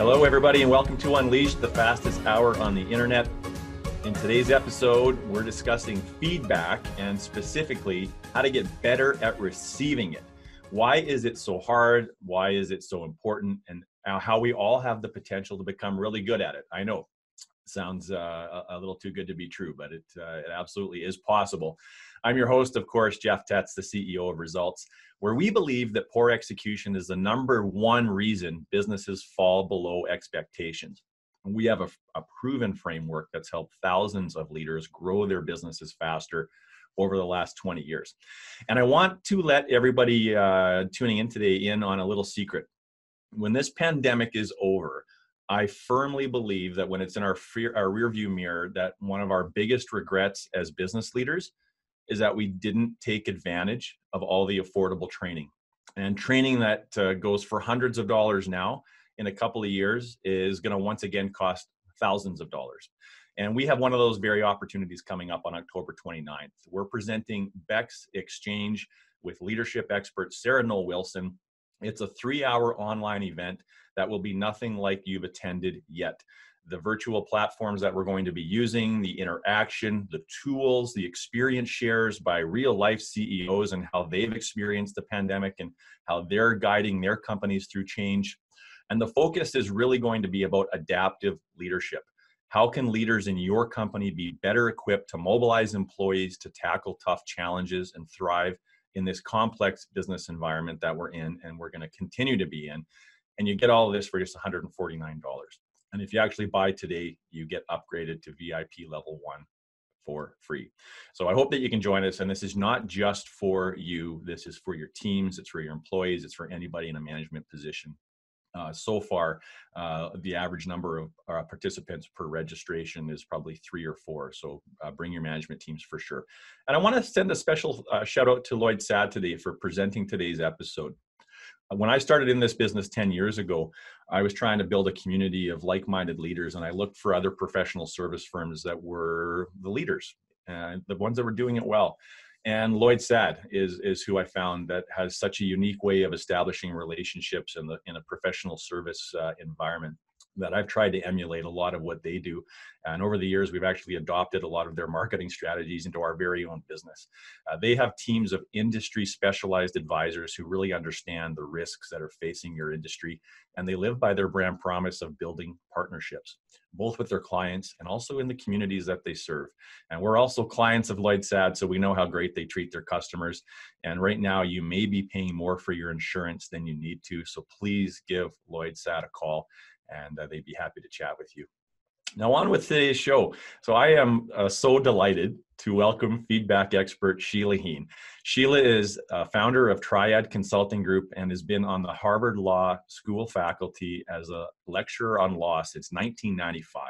Hello, everybody, and welcome to Unleash, the fastest hour on the internet. In today's episode, we're discussing feedback and specifically how to get better at receiving it. Why is it so hard? Why is it so important? And how we all have the potential to become really good at it. I know sounds uh, a little too good to be true, but it, uh, it absolutely is possible. I'm your host, of course, Jeff Tetz, the CEO of Results, where we believe that poor execution is the number one reason businesses fall below expectations. We have a, a proven framework that's helped thousands of leaders grow their businesses faster over the last 20 years. And I want to let everybody uh, tuning in today in on a little secret. When this pandemic is over, I firmly believe that when it's in our, fear, our rear view mirror, that one of our biggest regrets as business leaders is that we didn't take advantage of all the affordable training. And training that uh, goes for hundreds of dollars now in a couple of years is going to once again cost thousands of dollars. And we have one of those very opportunities coming up on October 29th. We're presenting Beck's Exchange with leadership expert Sarah Noel Wilson. It's a three hour online event that will be nothing like you've attended yet the virtual platforms that we're going to be using, the interaction, the tools, the experience shares by real life CEOs and how they've experienced the pandemic and how they're guiding their companies through change. And the focus is really going to be about adaptive leadership. How can leaders in your company be better equipped to mobilize employees to tackle tough challenges and thrive in this complex business environment that we're in and we're going to continue to be in? And you get all of this for just $149. And if you actually buy today, you get upgraded to VIP level one for free. So I hope that you can join us. And this is not just for you, this is for your teams, it's for your employees, it's for anybody in a management position. Uh, so far, uh, the average number of uh, participants per registration is probably three or four. So uh, bring your management teams for sure. And I want to send a special uh, shout out to Lloyd Sadd today for presenting today's episode when I started in this business 10 years ago, I was trying to build a community of like minded leaders, and I looked for other professional service firms that were the leaders, and the ones that were doing it well. And Lloyd Sadd is, is who I found that has such a unique way of establishing relationships in, the, in a professional service uh, environment that I've tried to emulate a lot of what they do. And over the years, we've actually adopted a lot of their marketing strategies into our very own business. Uh, they have teams of industry specialized advisors who really understand the risks that are facing your industry. And they live by their brand promise of building partnerships, both with their clients and also in the communities that they serve. And we're also clients of Lloyd Sadd, so we know how great they treat their customers. And right now, you may be paying more for your insurance than you need to. So please give Lloyd Sadd a call and uh, they'd be happy to chat with you. Now, on with today's show. So, I am uh, so delighted to welcome feedback expert Sheila Heen. Sheila is a founder of Triad Consulting Group and has been on the Harvard Law School faculty as a lecturer on law since 1995.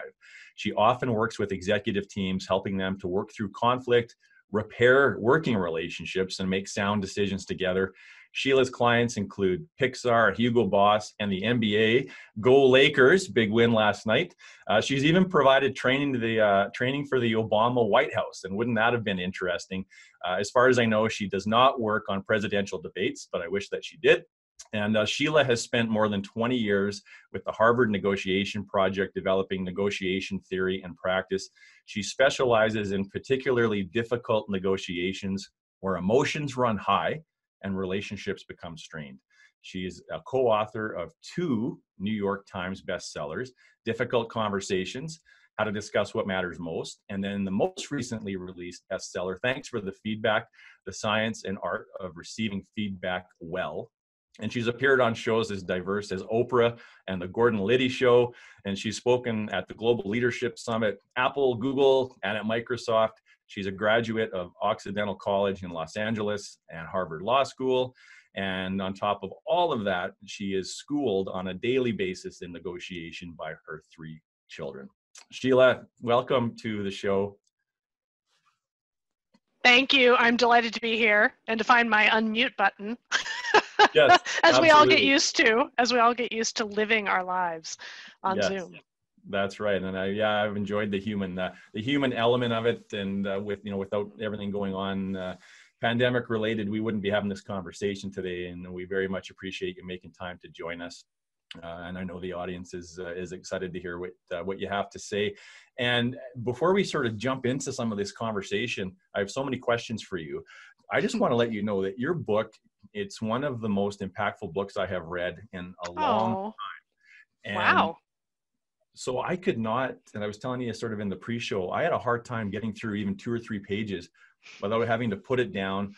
She often works with executive teams, helping them to work through conflict, repair working relationships, and make sound decisions together. Sheila's clients include Pixar, Hugo Boss, and the NBA. Go Lakers! Big win last night. Uh, she's even provided training to the uh, training for the Obama White House, and wouldn't that have been interesting? Uh, as far as I know, she does not work on presidential debates, but I wish that she did. And uh, Sheila has spent more than 20 years with the Harvard Negotiation Project developing negotiation theory and practice. She specializes in particularly difficult negotiations where emotions run high and relationships become strained. She is a co author of two New York Times bestsellers Difficult Conversations, How to Discuss What Matters Most, and then the most recently released bestseller, Thanks for the Feedback The Science and Art of Receiving Feedback Well. And she's appeared on shows as diverse as Oprah and The Gordon Liddy Show. And she's spoken at the Global Leadership Summit, Apple, Google, and at Microsoft. She's a graduate of Occidental College in Los Angeles and Harvard Law School. And on top of all of that, she is schooled on a daily basis in negotiation by her three children. Sheila, welcome to the show. Thank you. I'm delighted to be here and to find my unmute button. yes, as absolutely. we all get used to, as we all get used to living our lives on yes. Zoom. That's right, and I yeah I've enjoyed the human uh, the human element of it, and uh, with you know without everything going on uh, pandemic related, we wouldn't be having this conversation today, and we very much appreciate you making time to join us. Uh, and I know the audience is uh, is excited to hear what uh, what you have to say. And before we sort of jump into some of this conversation, I have so many questions for you. I just want to let you know that your book it's one of the most impactful books I have read in a long Oh, time. And wow. So I could not, and I was telling you sort of in the pre-show, I had a hard time getting through even two or three pages without having to put it down,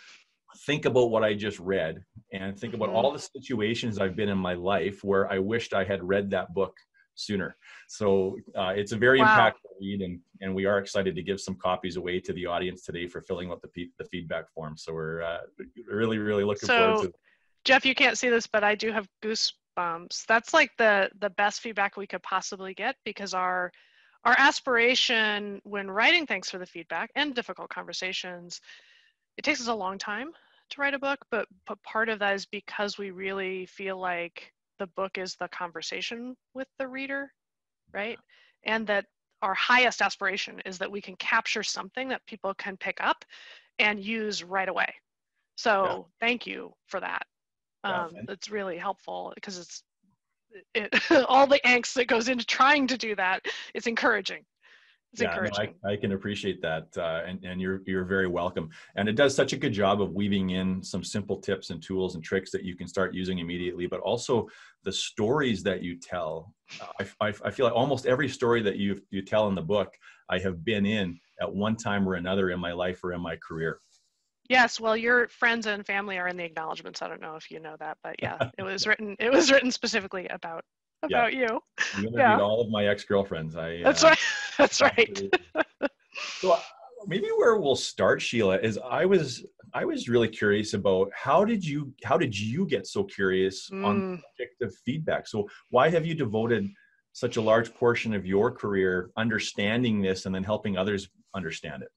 think about what I just read, and think about Mhm. all the situations I've been in my life where I wished I had read that book sooner. So uh, it's a very Wow. impactful read, and and we are excited to give some copies away to the audience today for filling out the pe- the feedback form. So we're uh, really really looking forward So- to. Jeff, you can't see this, but I do have goosebumps. That's like the the best feedback we could possibly get because our our aspiration when writing thanks for the feedback and difficult conversations, it takes us a long time to write a book, but but part of that is because we really feel like the book is the conversation with the reader, right? And that our highest aspiration is that we can capture something that people can pick up and use right away. So thank you for that. Um, it's really helpful because it's it, all the angst that goes into trying to do that. It's encouraging. It's yeah, no. I, I can appreciate that, uh, and and you're you're very welcome. And it does such a good job of weaving in some simple tips and tools and tricks that you can start using immediately, but also the stories that you tell. I, I, I feel like almost every story that you you tell in the book, I have been in at one time or another in my life or in my career. Yes, well, your friends and family are in the acknowledgments. I don't know if you know that, but yeah, it was written. It was written specifically about Yeah. about you. You interviewed Yeah. all of my ex girlfriends. I That's uh, right. That's right. So uh, maybe where we'll start, Sheila, is I was I was really curious about how did you how did you get so curious on Mm. objective feedback? So why have you devoted such a large portion of your career understanding this and then helping others understand it?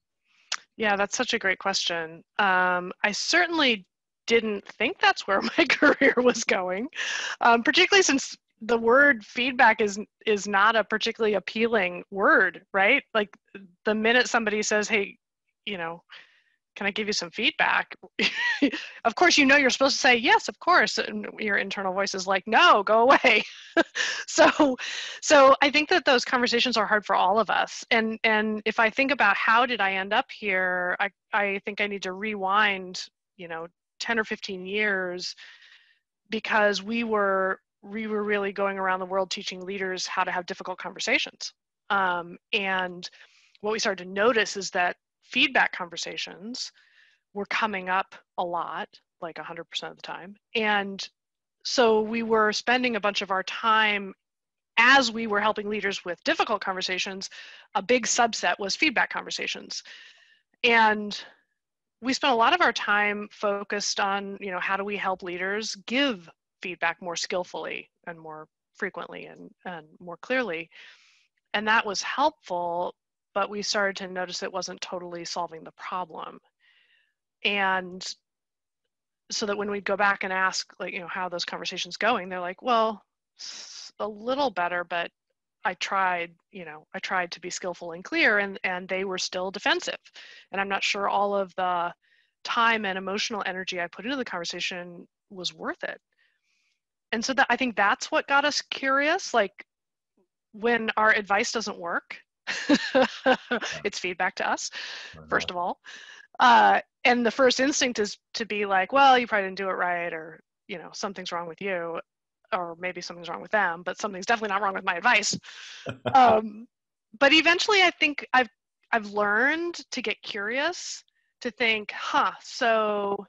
Yeah, that's such a great question. Um, I certainly didn't think that's where my career was going, um, particularly since the word feedback is is not a particularly appealing word, right? Like the minute somebody says, "Hey, you know, can I give you some feedback?" of course, you know you're supposed to say yes, of course. And your internal voice is like, "No, go away." so, so I think that those conversations are hard for all of us. And and if I think about how did I end up here, I I think I need to rewind, you know, 10 or 15 years because we were we were really going around the world teaching leaders how to have difficult conversations. Um, and what we started to notice is that feedback conversations were coming up a lot, like 100% of the time. And so we were spending a bunch of our time as we were helping leaders with difficult conversations, a big subset was feedback conversations. And we spent a lot of our time focused on, you know, how do we help leaders give feedback more skillfully and more frequently and, and more clearly. And that was helpful, but we started to notice it wasn't totally solving the problem. And so that when we go back and ask, like, you know, how those conversations going, they're like, well, a little better, but I tried, you know, I tried to be skillful and clear and and they were still defensive. And I'm not sure all of the time and emotional energy I put into the conversation was worth it. And so that I think that's what got us curious like when our advice doesn't work. it's feedback to us first of all. Uh, and the first instinct is to be like, well, you probably didn't do it right, or you know, something's wrong with you, or maybe something's wrong with them, but something's definitely not wrong with my advice. um, but eventually, I think I've I've learned to get curious, to think, huh, so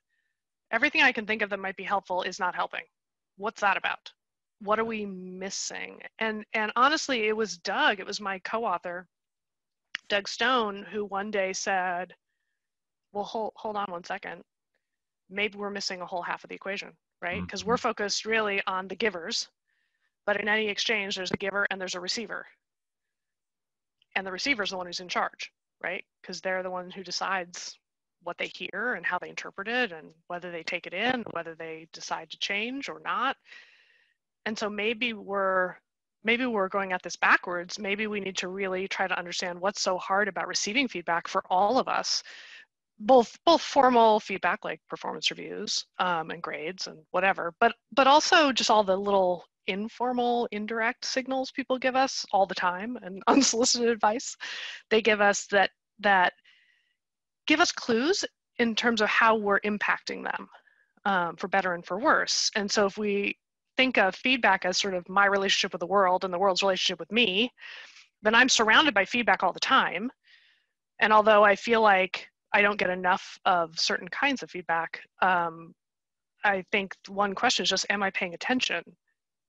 everything I can think of that might be helpful is not helping. What's that about? What are we missing? And and honestly, it was Doug, it was my co-author, Doug Stone, who one day said, well, hold, hold on one second. Maybe we're missing a whole half of the equation, right? Mm-hmm. Because we're focused really on the givers, but in any exchange, there's a giver and there's a receiver. And the receiver is the one who's in charge, right? Because they're the one who decides what they hear and how they interpret it and whether they take it in, whether they decide to change or not. And so maybe we're maybe we're going at this backwards. Maybe we need to really try to understand what's so hard about receiving feedback for all of us both both formal feedback like performance reviews um, and grades and whatever but but also just all the little informal, indirect signals people give us all the time and unsolicited advice they give us that that give us clues in terms of how we're impacting them um, for better and for worse. And so if we think of feedback as sort of my relationship with the world and the world's relationship with me, then I'm surrounded by feedback all the time. And although I feel like I don't get enough of certain kinds of feedback, um, I think one question is just, am I paying attention?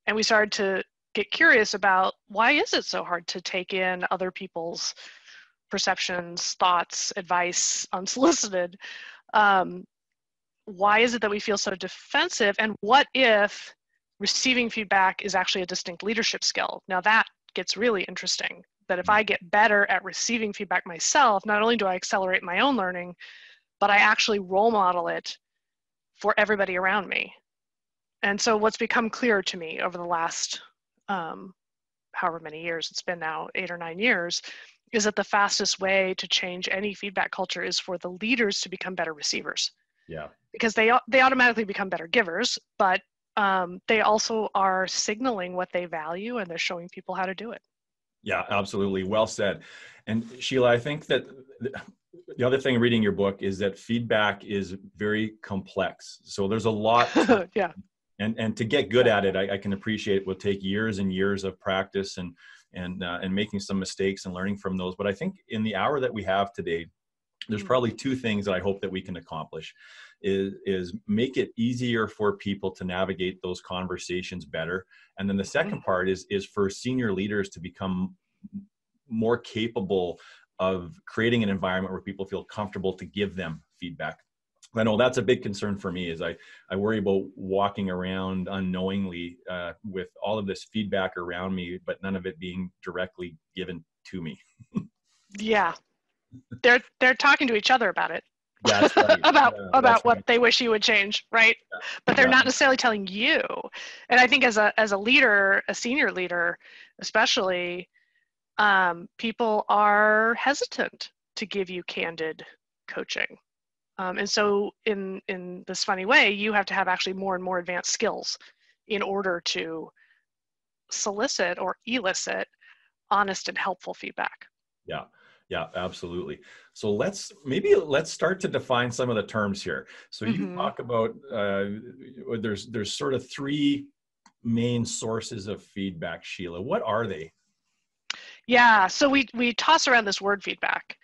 And we started to get curious about why is it so hard to take in other people's perceptions, thoughts, advice unsolicited? Um, why is it that we feel so defensive? And what if receiving feedback is actually a distinct leadership skill? Now that gets really interesting. That if I get better at receiving feedback myself, not only do I accelerate my own learning, but I actually role model it for everybody around me. And so, what's become clear to me over the last um, however many years it's been now, eight or nine years, is that the fastest way to change any feedback culture is for the leaders to become better receivers. Yeah. Because they they automatically become better givers, but um, they also are signaling what they value and they're showing people how to do it. Yeah, absolutely. Well said. And Sheila, I think that the other thing reading your book is that feedback is very complex. So there's a lot. To, yeah. And and to get good at it, I, I, can appreciate it will take years and years of practice and and uh, and making some mistakes and learning from those. But I think in the hour that we have today, there's mm. probably two things that I hope that we can accomplish is is make it easier for people to navigate those conversations better and then the second mm-hmm. part is is for senior leaders to become more capable of creating an environment where people feel comfortable to give them feedback I know that's a big concern for me. Is I I worry about walking around unknowingly uh, with all of this feedback around me, but none of it being directly given to me. yeah, they're they're talking to each other about it. Right. about yeah, about what right. they wish you would change, right? Yeah. But they're yeah. not necessarily telling you. And I think as a as a leader, a senior leader, especially, um, people are hesitant to give you candid coaching. Um, and so in in this funny way, you have to have actually more and more advanced skills in order to solicit or elicit honest and helpful feedback. Yeah yeah absolutely. So let's maybe let's start to define some of the terms here. So you mm-hmm. talk about uh, there's there's sort of three main sources of feedback sheila. What are they? Yeah so we we toss around this word feedback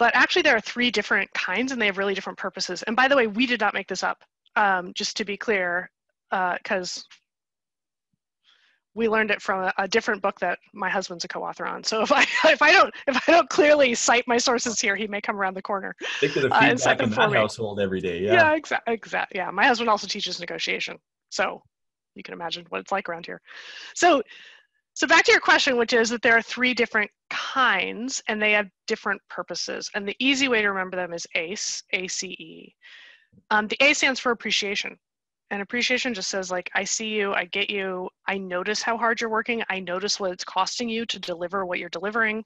but actually there are three different kinds and they have really different purposes and by the way we did not make this up um, just to be clear because uh, we learned it from a, a, different book that my husband's a co-author on. So if I if I don't if I don't clearly cite my sources here, he may come around the corner. Think of the uh, feedback uh, in that household every day. Yeah. Yeah, exactly. Exactly. Yeah, my husband also teaches negotiation, so you can imagine what it's like around here. So, so back to your question, which is that there are three different kinds, and they have different purposes. And the easy way to remember them is ACE, A-C-E. Um, the A stands for appreciation and appreciation just says like i see you i get you i notice how hard you're working i notice what it's costing you to deliver what you're delivering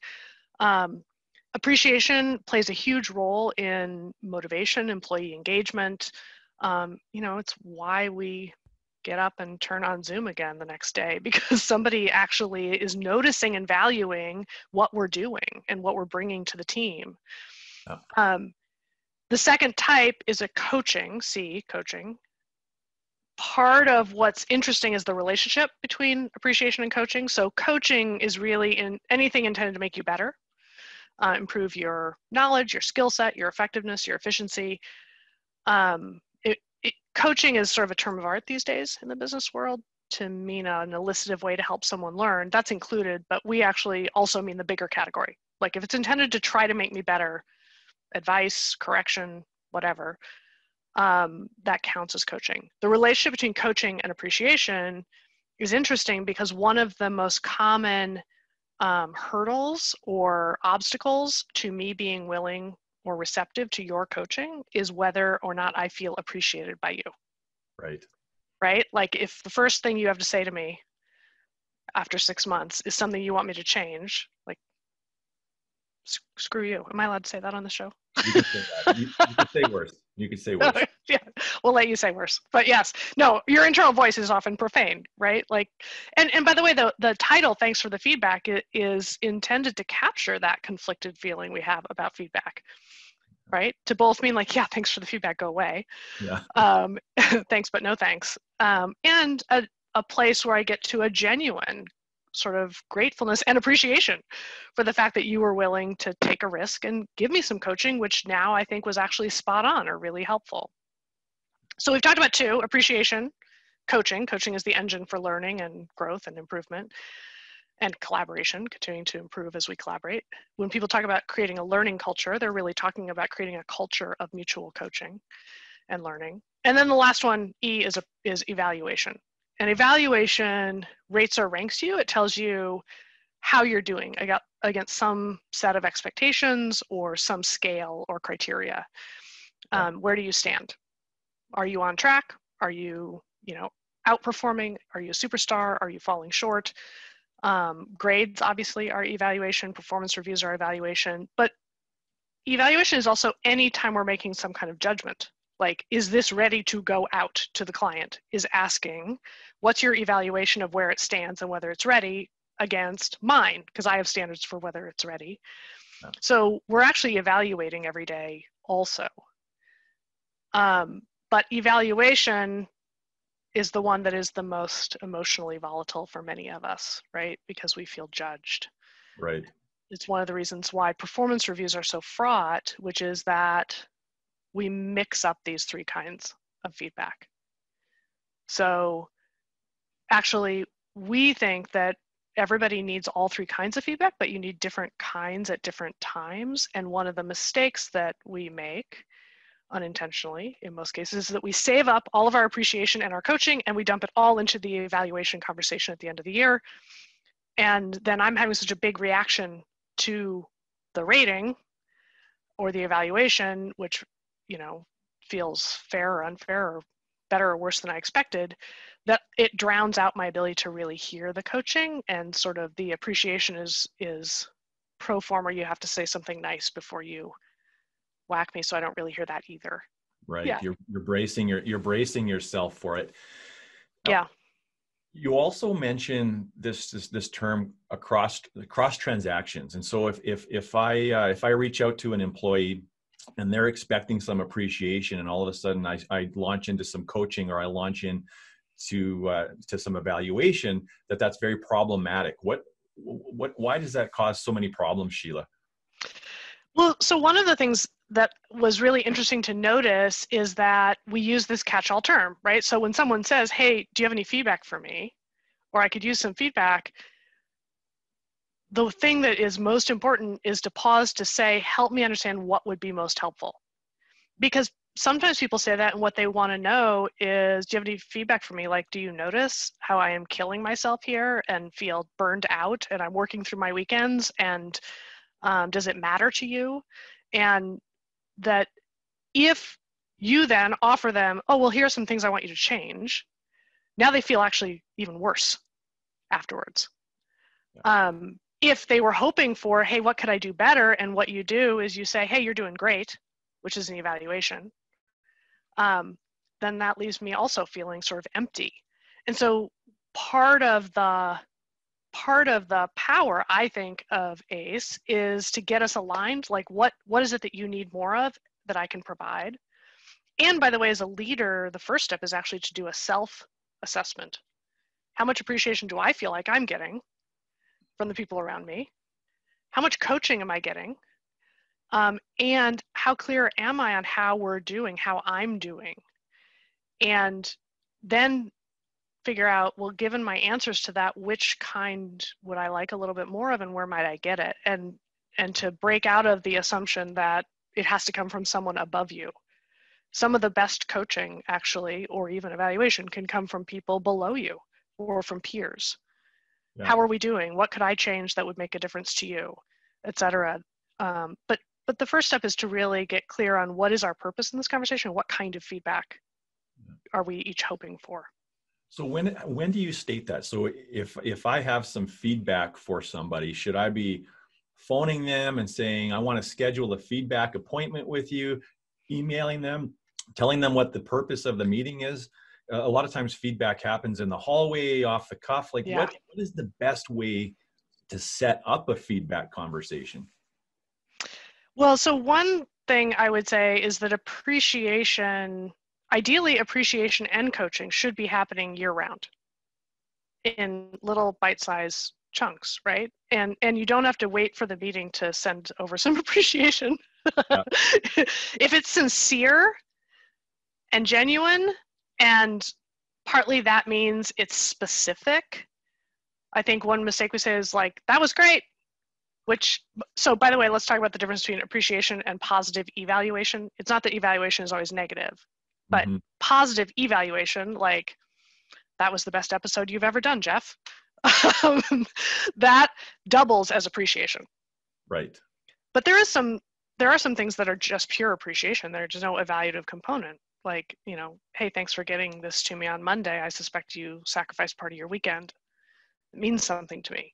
um, appreciation plays a huge role in motivation employee engagement um, you know it's why we get up and turn on zoom again the next day because somebody actually is noticing and valuing what we're doing and what we're bringing to the team oh. um, the second type is a coaching c coaching part of what's interesting is the relationship between appreciation and coaching. So coaching is really in anything intended to make you better, uh, improve your knowledge, your skill set, your effectiveness, your efficiency. Um, coaching is sort of a term of art these days in the business world to mean an elicitive way to help someone learn. That's included, but we actually also mean the bigger category. Like if it's intended to try to make me better, advice, correction, whatever, um, that counts as coaching. The relationship between coaching and appreciation is interesting because one of the most common um, hurdles or obstacles to me being willing or receptive to your coaching is whether or not I feel appreciated by you. Right. Right? Like if the first thing you have to say to me after six months is something you want me to change, like, screw you. Am I allowed to say that on the show? You can say that. You, you can say worse You could say worse. yeah, we'll let you say worse. But yes, no, your internal voice is often profane, right? Like, and and by the way, the the title "Thanks for the feedback" is intended to capture that conflicted feeling we have about feedback, right? To both mean like, yeah, thanks for the feedback, go away. Yeah. Um, thanks, but no thanks. Um, and a a place where I get to a genuine sort of gratefulness and appreciation for the fact that you were willing to take a risk and give me some coaching, which now I think was actually spot on or really helpful. So we've talked about two appreciation, coaching. Coaching is the engine for learning and growth and improvement and collaboration, continuing to improve as we collaborate. When people talk about creating a learning culture, they're really talking about creating a culture of mutual coaching and learning. And then the last one, E, is, a, is evaluation. And evaluation rates or ranks you. It tells you how you're doing against some set of expectations or some scale or criteria. Um, where do you stand? Are you on track? Are you, you know, outperforming? Are you a superstar? Are you falling short? Um, grades obviously are evaluation. Performance reviews are evaluation. But evaluation is also any time we're making some kind of judgment like is this ready to go out to the client is asking what's your evaluation of where it stands and whether it's ready against mine? Because i have standards for whether it's ready. Yeah. so we're actually evaluating every day also. Um, but evaluation is the one that is the most emotionally volatile for many of us right? Because we feel judged. Right. It's one of the reasons why performance reviews are so fraught which is that we mix up these three kinds of feedback. So actually, we think that everybody needs all three kinds of feedback, but you need different kinds at different times. And one of the mistakes that we make unintentionally in most cases is that we save up all of our appreciation and our coaching and we dump it all into the evaluation conversation at the end of the year. And then I'm having such a big reaction to the rating or the evaluation, which you know feels fair or unfair or better or worse than I expected, that it drowns out my ability to really hear the coaching and sort of the appreciation is is pro forma. You have to say something nice before you whack me, so I don't really hear that either. Right. Yeah. You're you're bracing your you're bracing yourself for it. Yeah. You also mentioned this this this term across across transactions, and so if if if I uh, if I reach out to an employee and they're expecting some appreciation and all of a sudden I, I launch into some coaching or I launch in to uh, to some evaluation that that's very problematic. What what why does that cause so many problems Sheila? Well so one of the things that was really interesting to notice is that we use this catch-all term right? So when someone says hey do you have any feedback for me? or i could use some feedback the thing that is most important is to pause to say, help me understand what would be most helpful. Because sometimes people say that and what they want to know is, do you have any feedback for me? Like, do you notice how I am killing myself here and feel burned out and I'm working through my weekends? And um, does it matter to you? And that if you then offer them, oh, well, here are some things I want you to change, now they feel actually even worse afterwards. Yeah. Um, if they were hoping for, hey, what could I do better? And what you do is you say, hey, you're doing great, which is an evaluation, um, then that leaves me also feeling sort of empty. And so part of the part of the power i think of ace is to get us aligned like what what is it that you need more of that i can provide and by the way as a leader the first step is actually to do a self assessment how much appreciation do i feel like i'm getting from the people around me? How much coaching am I getting? Um, and how clear am I on how we're doing, how I'm doing? And then figure out, well, given my answers to that, which kind would I like a little bit more of and where might I get it? And and to break out of the assumption that it has to come from someone above you. Some of the best coaching, actually, or even evaluation, can come from people below you or from peers yeah. how are we doing? What could i change that would make a difference to you? Etc um, but but the first step is to really get clear on what is our purpose in this conversation what kind of feedback are we each hoping for? So when when do you state that? So if if i have some feedback for somebody should i be phoning them and saying i want to schedule a feedback appointment with you emailing them telling them what the purpose of the meeting is a lot of times feedback happens in the hallway off the cuff like yeah. what, what is the best way to set up a feedback conversation well so one thing i would say is that appreciation ideally appreciation and coaching should be happening year round in little bite-sized chunks right and and you don't have to wait for the meeting to send over some appreciation yeah. if it's sincere and genuine and partly that means it's specific. I think one mistake we say is like that was great which so by the way let's talk about the difference between appreciation and positive evaluation. It's not that evaluation is always negative but mm-hmm. positive evaluation like that was the best episode you've ever done jeff. Um, that doubles as appreciation. Right. But there is some there are some things that are just pure appreciation. There's no evaluative component like you know hey thanks for getting this to me on monday i suspect you sacrificed part of your weekend it means something to me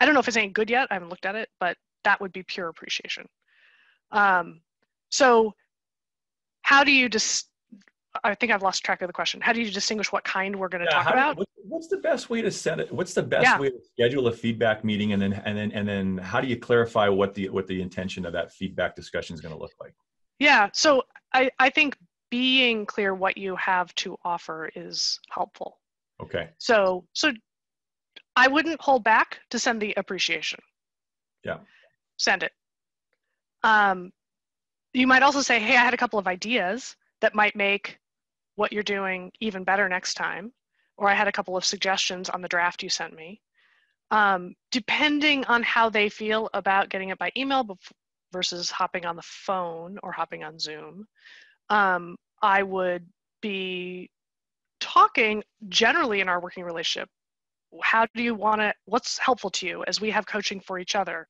i don't know if it's any good yet i haven't looked at it but that would be pure appreciation um, so how do you just I think I've lost track of the question. How do you distinguish what kind we're going to yeah, talk about? what's the best way to set it? What's the best yeah. way to schedule a feedback meeting, and then and then and then how do you clarify what the what the intention of that feedback discussion is going to look like? Yeah, so I I think being clear what you have to offer is helpful. Okay. So so I wouldn't hold back to send the appreciation. Yeah. Send it. Um, you might also say, hey, I had a couple of ideas that might make what you're doing even better next time. Or I had a couple of suggestions on the draft you sent me. Um, depending on how they feel about getting it by email versus hopping on the phone or hopping on Zoom, um, I would be talking generally in our working relationship. How do you want to, what's helpful to you as we have coaching for each other?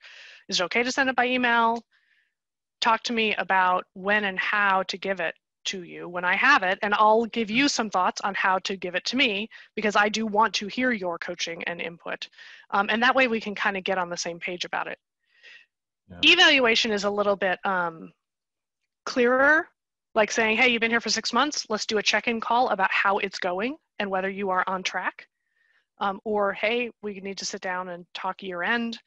Is it okay to send it by email? Talk to me about when and how to give it to you when I have it, and I'll give you some thoughts on how to give it to me because I do want to hear your coaching and input. Um, and that way we can kind of get on the same page about it. Yeah. Evaluation is a little bit um, clearer, like saying, hey, you've been here for six months, let's do a check in call about how it's going and whether you are on track. Um, or, hey, we need to sit down and talk year end.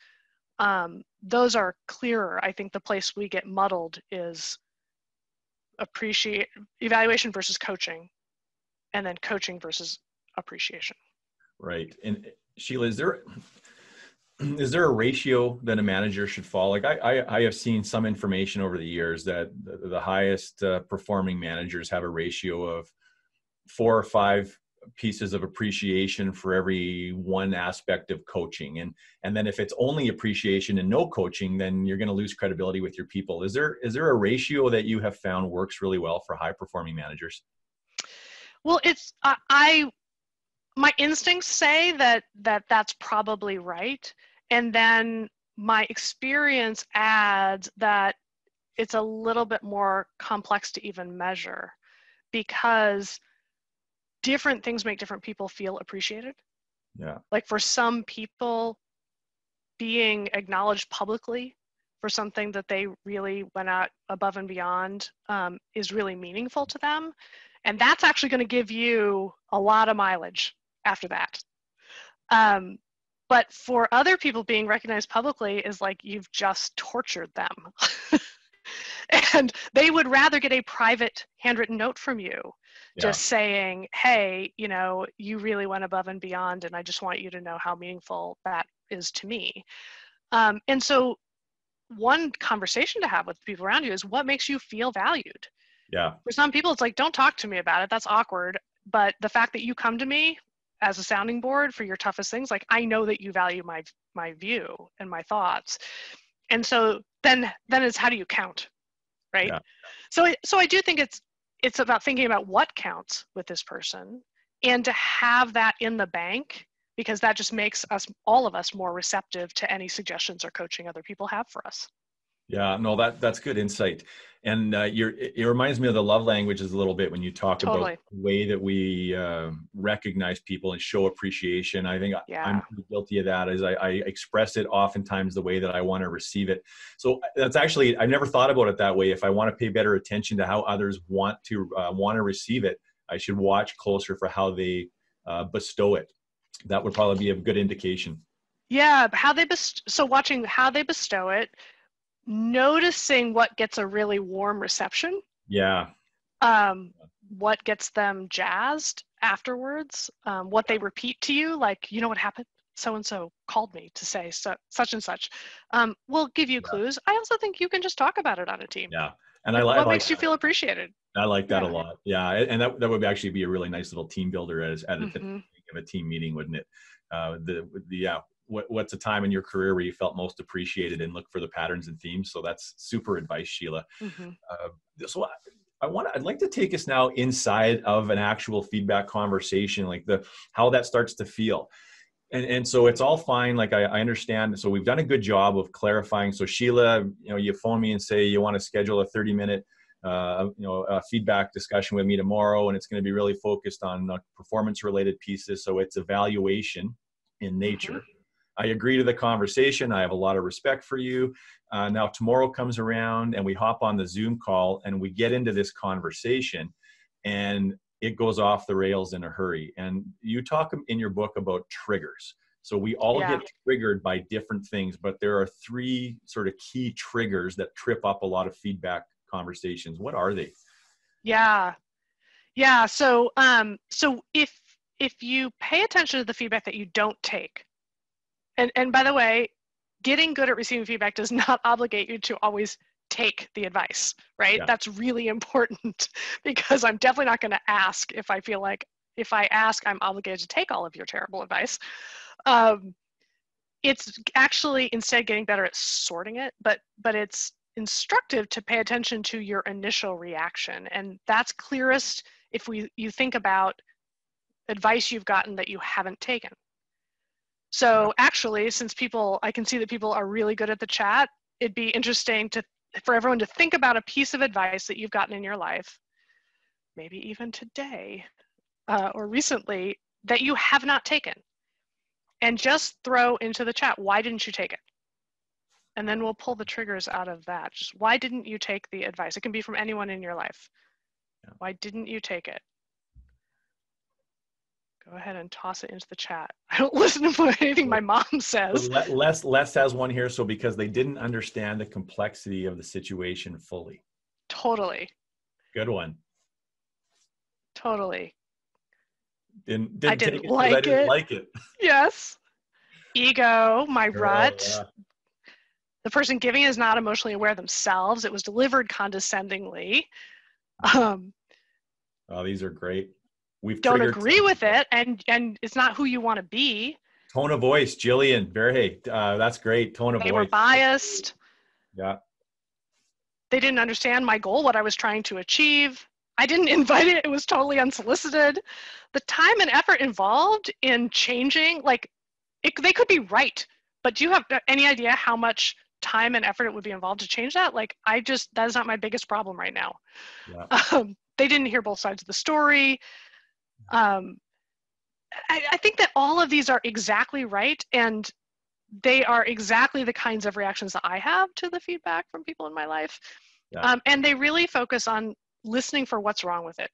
Um, those are clearer. I think the place we get muddled is appreciate evaluation versus coaching and then coaching versus appreciation right and sheila is there is there a ratio that a manager should follow? Like i i, I have seen some information over the years that the, the highest uh, performing managers have a ratio of four or five pieces of appreciation for every one aspect of coaching. And and then if it's only appreciation and no coaching then you're going to lose credibility with your people. Is there is there a ratio that you have found works really well for high performing managers? Well it's uh, i my instincts say that that that's probably right and then my experience adds that it's a little bit more complex to even measure because different things make different people feel appreciated. Yeah. Like for some people, being acknowledged publicly for something that they really went out above and beyond um, is really meaningful to them. And that's actually going to give you a lot of mileage after that. Um, but for other people, being recognized publicly is like you've just tortured them. and they would rather get a private handwritten note from you just saying hey you know you really went above and beyond and i just want you to know how meaningful that is to me. Um, and so one conversation to have with people around you is what makes you feel valued. Yeah. For some people it's like don't talk to me about it. That's awkward. But the fact that you come to me as a sounding board for your toughest things like i know that you value my my view and my thoughts. And so then then it's how do you count right? Yeah. so so i do think it's it's about thinking about what counts with this person and to have that in the bank because that just makes us all of us more receptive to any suggestions or coaching other people have for us Yeah, no, that that's good insight. And uh, it reminds me of the love languages a little bit when you talk totally. about the way that we uh, recognize people and show appreciation. I think yeah. I'm guilty of that. As I, I, express it oftentimes the way that I want to receive it. So that's actually I never thought about it that way. If I want to pay better attention to how others want to uh, want to receive it, I should watch closer for how they uh, bestow it. That would probably be a good indication. Yeah, how they best- so watching how they bestow it noticing what gets a really warm reception. Yeah. Um, what gets them jazzed afterwards, um, what they repeat to you, like, you know what happened? So and so called me to say so, such and such. Um, will give you yeah. clues. I also think you can just talk about it on a team. Yeah. And I like what makes you feel appreciated. I like that yeah. a lot. Yeah. And that, that would actually be a really nice little team builder as at mm-hmm. a, a team meeting, wouldn't it? Uh, the, the, yeah, what, what's a time in your career where you felt most appreciated and look for the patterns and themes so that's super advice sheila mm-hmm. uh, so I, I want i'd like to take us now inside of an actual feedback conversation like the how that starts to feel and, and so it's all fine like I, I understand so we've done a good job of clarifying so sheila you know you phone me and say you want to schedule a 30 minute uh, you know, a feedback discussion with me tomorrow, and it's going to be really focused on uh, performance-related pieces. So it's evaluation in nature. I agree to the conversation. I have a lot of respect for you. Uh, now, tomorrow comes around and we hop on the Zoom call and we get into this conversation and it goes off the rails in a hurry. And you talk in your book about triggers. So we all yeah. get triggered by different things, but there are three sort of key triggers that trip up a lot of feedback conversations. What are they? Yeah. Yeah. So um so if if you pay attention to the feedback that you don't take, and and by the way getting good at receiving feedback does not obligate you to always take the advice right? Yeah. that's really important because i'm definitely not going to ask if i feel like if i ask i'm obligated to take all of your terrible advice. Um, it's actually instead getting better at sorting it but but it's instructive to pay attention to your initial reaction. And that's clearest if we you think about advice you've gotten that you haven't taken so actually, since people, I can see that people are really good at the chat, it'd be interesting to for everyone to think about a piece of advice that you've gotten in your life, maybe even today uh, or recently, that you have not taken. And just throw into the chat, why didn't you take it? And then we'll pull the triggers out of that. Just why didn't you take the advice? It can be from anyone in your life. Yeah. Why didn't you take it? Go ahead and toss it into the chat. I don't listen to anything my mom says. Les, Les has one here. So because they didn't understand the complexity of the situation fully. Totally. Good one. Totally. Didn't, didn't I didn't, like, it I didn't it. like it. Yes. Ego, my Girl, rut. Yeah. The person giving is not emotionally aware themselves. It was delivered condescendingly. Um, oh, these are great we've don't agree with it and and it's not who you want to be. Tone of voice jillian very uh, that's great tone of they voice. They were biased. Yeah. They didn't understand my goal what i was trying to achieve. I didn't invite it it was totally unsolicited. The time and effort involved in changing like it, they could be right but do you have any idea how much time and effort it would be involved to change that? Like i just that is not my biggest problem right now. Yeah. um, they didn't hear both sides of the story um, I, I think that all of these are exactly right and they are exactly the kinds of reactions that I have to the feedback from people in my life. Yeah. Um, and they really focus on listening for what's wrong with it.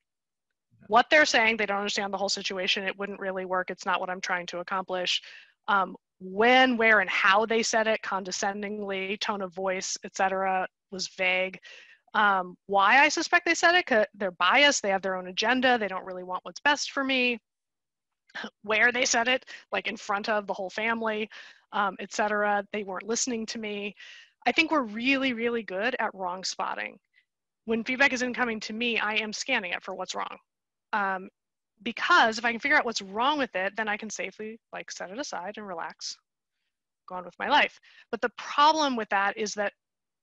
What they're saying, they don't understand the whole situation. It wouldn't really work. It's not what I'm trying to accomplish. Um, when, where, and how they said it, condescendingly, tone of voice, etc., was vague. Um, why I suspect they said it, they're biased, they have their own agenda, they don't really want what's best for me. Where they said it, like in front of the whole family, um, etc. They weren't listening to me. I think we're really, really good at wrong spotting. When feedback is incoming to me, I am scanning it for what's wrong. Um, because if I can figure out what's wrong with it, then I can safely like set it aside and relax, go on with my life. But the problem with that is that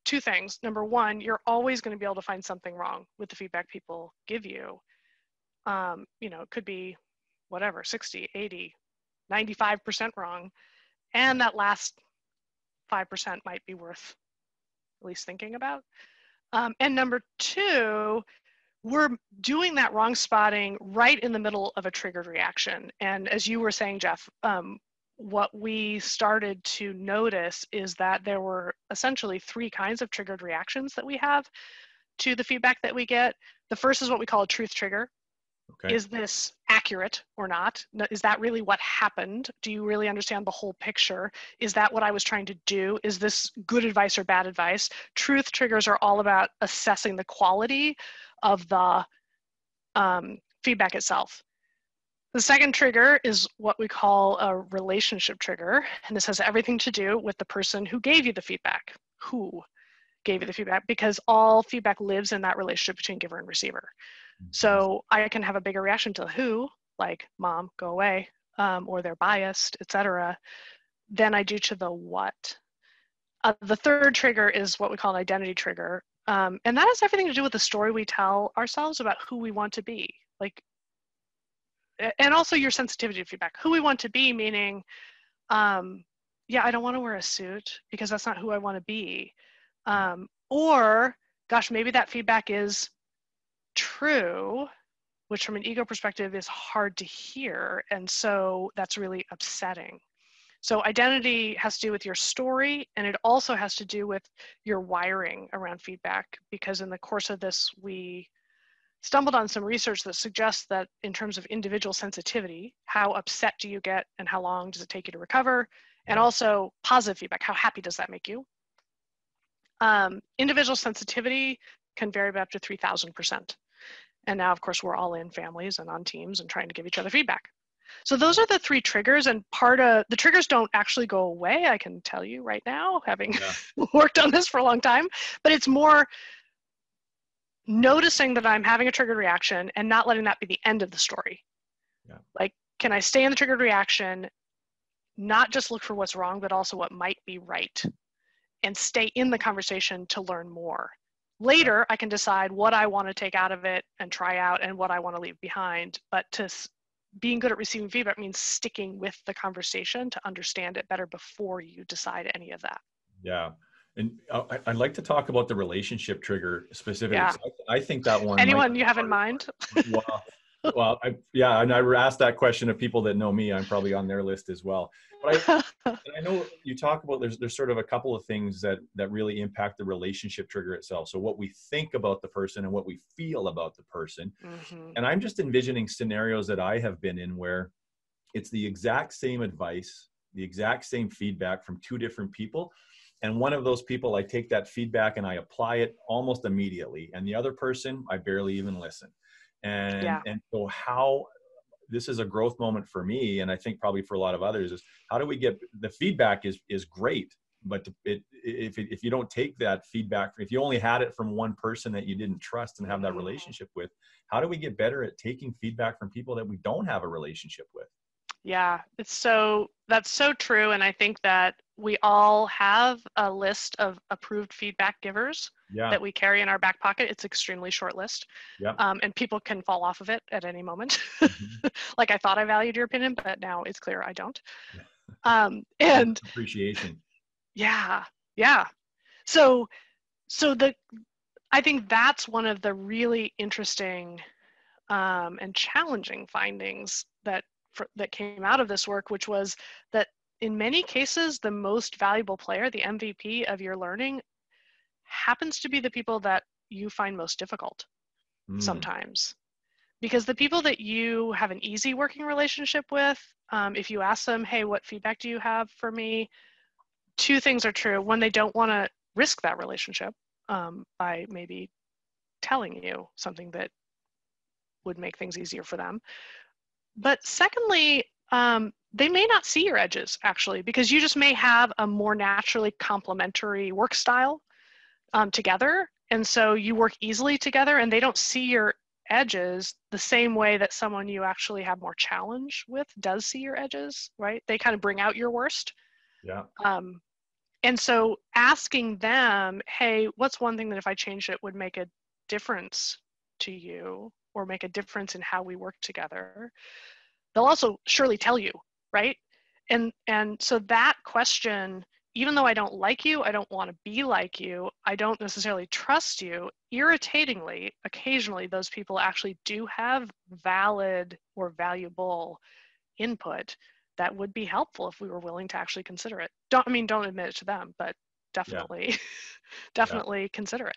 two things. Number one, you're always going to be able to find something wrong with the feedback people give you. Um, you know, it could be whatever, 60, 80, 95% wrong. And that last 5% might be worth at least thinking about. Um, and number two, we're doing that wrong spotting right in the middle of a triggered reaction. And as you were saying, Jeff, um, what we started to notice is that there were essentially three kinds of triggered reactions that we have to the feedback that we get. The first is what we call a truth trigger. Okay. Is this accurate or not? Is that really what happened? Do you really understand the whole picture? Is that what I was trying to do? Is this good advice or bad advice? Truth triggers are all about assessing the quality of the um, feedback itself. The second trigger is what we call a relationship trigger, and this has everything to do with the person who gave you the feedback. Who gave you the feedback? Because all feedback lives in that relationship between giver and receiver. So I can have a bigger reaction to who, like mom, go away, um, or they're biased, etc., than I do to the what. Uh, the third trigger is what we call an identity trigger, um, and that has everything to do with the story we tell ourselves about who we want to be. Like, and also your sensitivity to feedback. Who we want to be, meaning, um, yeah, I don't want to wear a suit because that's not who I want to be. Um, or, gosh, maybe that feedback is true, which from an ego perspective is hard to hear. And so that's really upsetting. So identity has to do with your story and it also has to do with your wiring around feedback because in the course of this, we stumbled on some research that suggests that in terms of individual sensitivity, how upset do you get and how long does it take you to recover? And also positive feedback, how happy does that make you? Um, individual sensitivity can vary by up to 3000%. And now, of course, we're all in families and on teams and trying to give each other feedback. So those are the three triggers, and part of the triggers don't actually go away. I can tell you right now, having yeah. worked on this for a long time. But it's more noticing that I'm having a triggered reaction and not letting that be the end of the story. Yeah. Like, can I stay in the triggered reaction, not just look for what's wrong, but also what might be right, and stay in the conversation to learn more. Later, I can decide what I want to take out of it and try out and what I want to leave behind. But to being good at receiving feedback means sticking with the conversation to understand it better before you decide any of that. Yeah. And uh, I'd like to talk about the relationship trigger specifically. Yeah. I think that one. Anyone you have in mind? well, well, I, yeah, and I asked that question of people that know me. I'm probably on their list as well. But I, I know you talk about there's there's sort of a couple of things that that really impact the relationship trigger itself. So what we think about the person and what we feel about the person. Mm-hmm. And I'm just envisioning scenarios that I have been in where it's the exact same advice, the exact same feedback from two different people. And one of those people, I take that feedback and I apply it almost immediately. And the other person, I barely even listen and yeah. and so how this is a growth moment for me and i think probably for a lot of others is how do we get the feedback is is great but it, if, if you don't take that feedback if you only had it from one person that you didn't trust and have that mm-hmm. relationship with how do we get better at taking feedback from people that we don't have a relationship with yeah, it's so that's so true. And I think that we all have a list of approved feedback givers yeah. that we carry in our back pocket. It's extremely short list. Um, and people can fall off of it at any moment. Mm-hmm. like I thought I valued your opinion, but now it's clear I don't. Um, and appreciation. Yeah. Yeah. So, so the, I think that's one of the really interesting um, and challenging findings that for, that came out of this work, which was that in many cases, the most valuable player, the MVP of your learning, happens to be the people that you find most difficult mm. sometimes. Because the people that you have an easy working relationship with, um, if you ask them, hey, what feedback do you have for me? Two things are true. One, they don't want to risk that relationship um, by maybe telling you something that would make things easier for them. But secondly, um, they may not see your edges actually, because you just may have a more naturally complementary work style um, together. And so you work easily together and they don't see your edges the same way that someone you actually have more challenge with does see your edges, right? They kind of bring out your worst. Yeah. Um, and so asking them, hey, what's one thing that if I changed it would make a difference to you? or make a difference in how we work together they'll also surely tell you right and and so that question even though I don't like you, I don't want to be like you, I don't necessarily trust you, irritatingly, occasionally those people actually do have valid or valuable input that would be helpful if we were willing to actually consider it. Don't I mean don't admit it to them, but definitely yeah. definitely yeah. consider it.